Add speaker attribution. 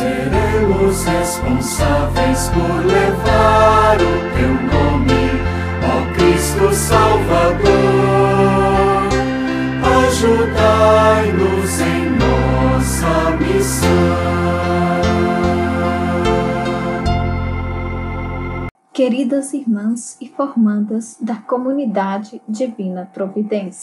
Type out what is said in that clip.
Speaker 1: Seremos responsáveis por levar o teu nome, ó Cristo Salvador. Ajudai-nos em nossa missão.
Speaker 2: Queridas irmãs e formandas da comunidade Divina Providência,